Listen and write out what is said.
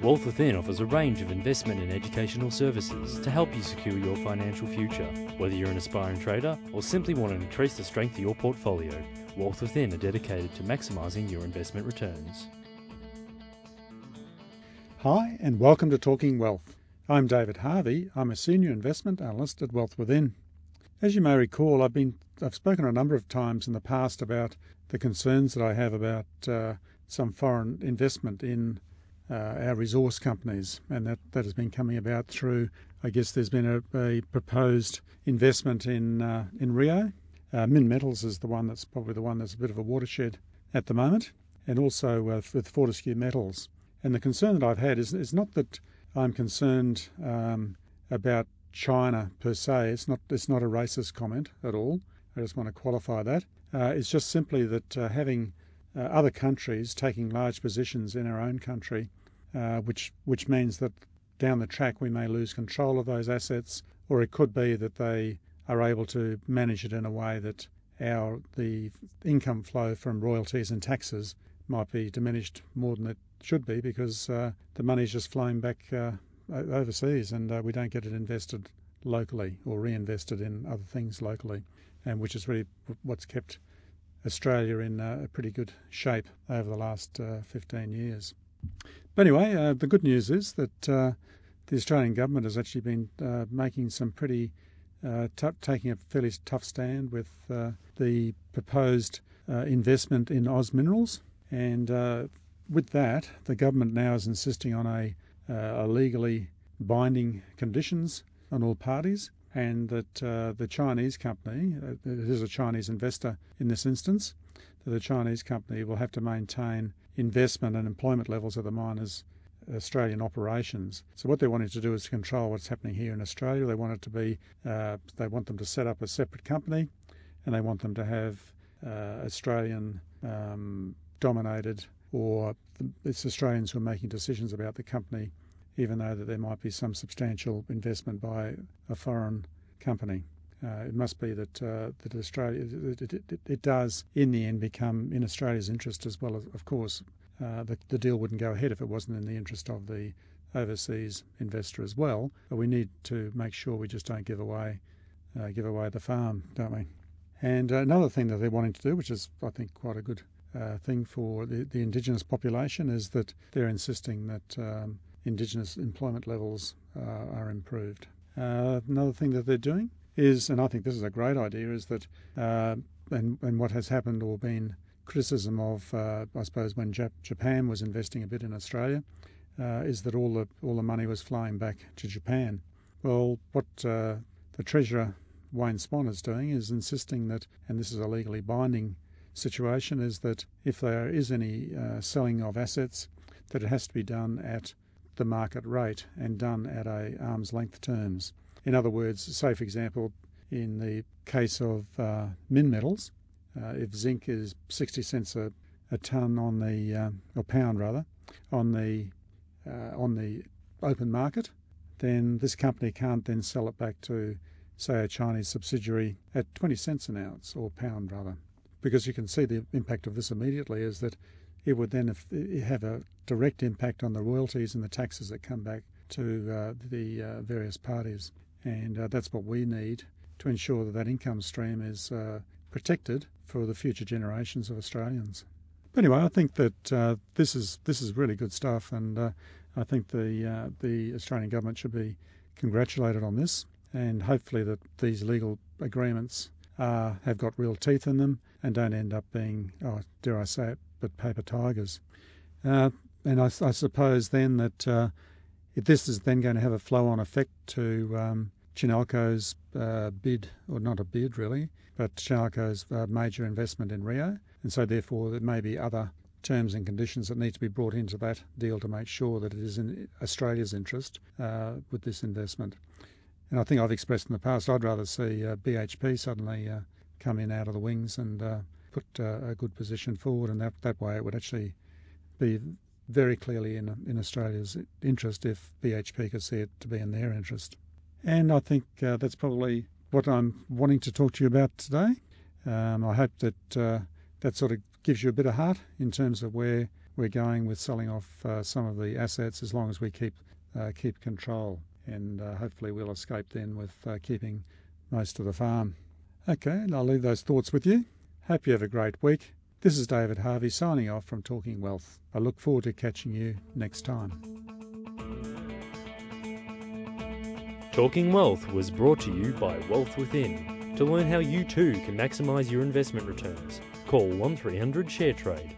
Wealth Within offers a range of investment and educational services to help you secure your financial future. Whether you're an aspiring trader or simply want to increase the strength of your portfolio, Wealth Within are dedicated to maximising your investment returns. Hi, and welcome to Talking Wealth. I'm David Harvey. I'm a senior investment analyst at Wealth Within. As you may recall, I've been I've spoken a number of times in the past about the concerns that I have about uh, some foreign investment in uh, our resource companies, and that, that has been coming about through, I guess, there's been a, a proposed investment in uh, in Rio. Uh, Minmetals is the one that's probably the one that's a bit of a watershed at the moment, and also uh, with Fortescue Metals. And the concern that I've had is, is not that I'm concerned um, about China per se. It's not it's not a racist comment at all. I just want to qualify that. Uh, it's just simply that uh, having uh, other countries taking large positions in our own country uh, which which means that down the track we may lose control of those assets, or it could be that they are able to manage it in a way that our the income flow from royalties and taxes might be diminished more than it should be because uh, the money's just flowing back uh, overseas and uh, we don't get it invested locally or reinvested in other things locally, and which is really what's kept Australia in uh, a pretty good shape over the last uh, 15 years. But anyway, uh, the good news is that uh, the Australian government has actually been uh, making some pretty uh, taking a fairly tough stand with uh, the proposed uh, investment in Oz Minerals, and with that, the government now is insisting on a, a legally binding conditions on all parties, and that the Chinese company, it is a Chinese investor in this instance, that the Chinese company will have to maintain investment and employment levels of the miners' Australian operations. So what they're wanting to do is control what's happening here in Australia. They want it to be, uh, they want them to set up a separate company, and they want them to have uh, Australian um, dominated, or it's Australians who are making decisions about the company, even though that there might be some substantial investment by a foreign company. Uh, it must be that uh, that Australia it, it, it, does in the end become in Australia's interest as well as of course uh, the, the deal wouldn't go ahead if it wasn't in the interest of the overseas investor as well. But we need to make sure we just don't give away uh, give away the farm, don't we? And another thing that they're wanting to do, which is I think quite a good uh, thing for the, the indigenous population, is that they're insisting that um, indigenous employment levels uh, are improved. another thing that they're doing is, and I think this is a great idea, is that, uh, and, and what has happened or been criticism of, uh, I suppose, when Jap- Japan was investing a bit in Australia, uh, is that all the all the money was flying back to Japan. Well, what uh, the Treasurer Wayne Swan is doing is insisting that, and this is a legally binding situation, is that if there is any uh, selling of assets, that it has to be done at the market rate and done at a arm's length terms. In other words, say for example, in the case of uh, Minmetals, uh, if zinc is 60 cents a, a ton on the, uh, or pound rather, on the, uh, on the open market, then this company can't then sell it back to, say, a Chinese subsidiary at 20 cents an ounce, or pound rather. Because you can see the impact of this immediately is that it would then have a direct impact on the royalties and the taxes that come back to uh, the uh, various parties. And uh, that's what we need to ensure that that income stream is uh, protected for the future generations of Australians. But anyway, I think that uh, this is this is really good stuff, and uh, I think the the Australian government should be congratulated on this, and hopefully that these legal agreements have got real teeth in them and don't end up being, oh, dare I say it, but paper tigers. Uh, and I, I, suppose then that this is then going to have a flow on effect to um, Chinalco's uh, bid, or not a bid really, but Chinalco's uh, major investment in Rio. And so, therefore, there may be other terms and conditions that need to be brought into that deal to make sure that it is in Australia's interest uh, with this investment. And I think I've expressed in the past I'd rather see uh, BHP suddenly uh, come in out of the wings and uh, a good position forward, and that, that way it would actually be very clearly in, in Australia's interest if BHP could see it to be in their interest. And I think uh, that's probably what I'm wanting to talk to you about today. Um, I hope that uh, that sort of gives you a bit of heart in terms of where we're going with selling off uh, some of the assets as long as we keep uh, keep control. And uh, hopefully we'll escape then with uh, keeping most of the farm. Okay, and I'll leave those thoughts with you. Hope you have a great week. This is David Harvey signing off from Talking Wealth. I look forward to catching you next time. Talking Wealth was brought to you by Wealth Within. To learn how you too can maximise your investment returns, call 1300 ShareTrade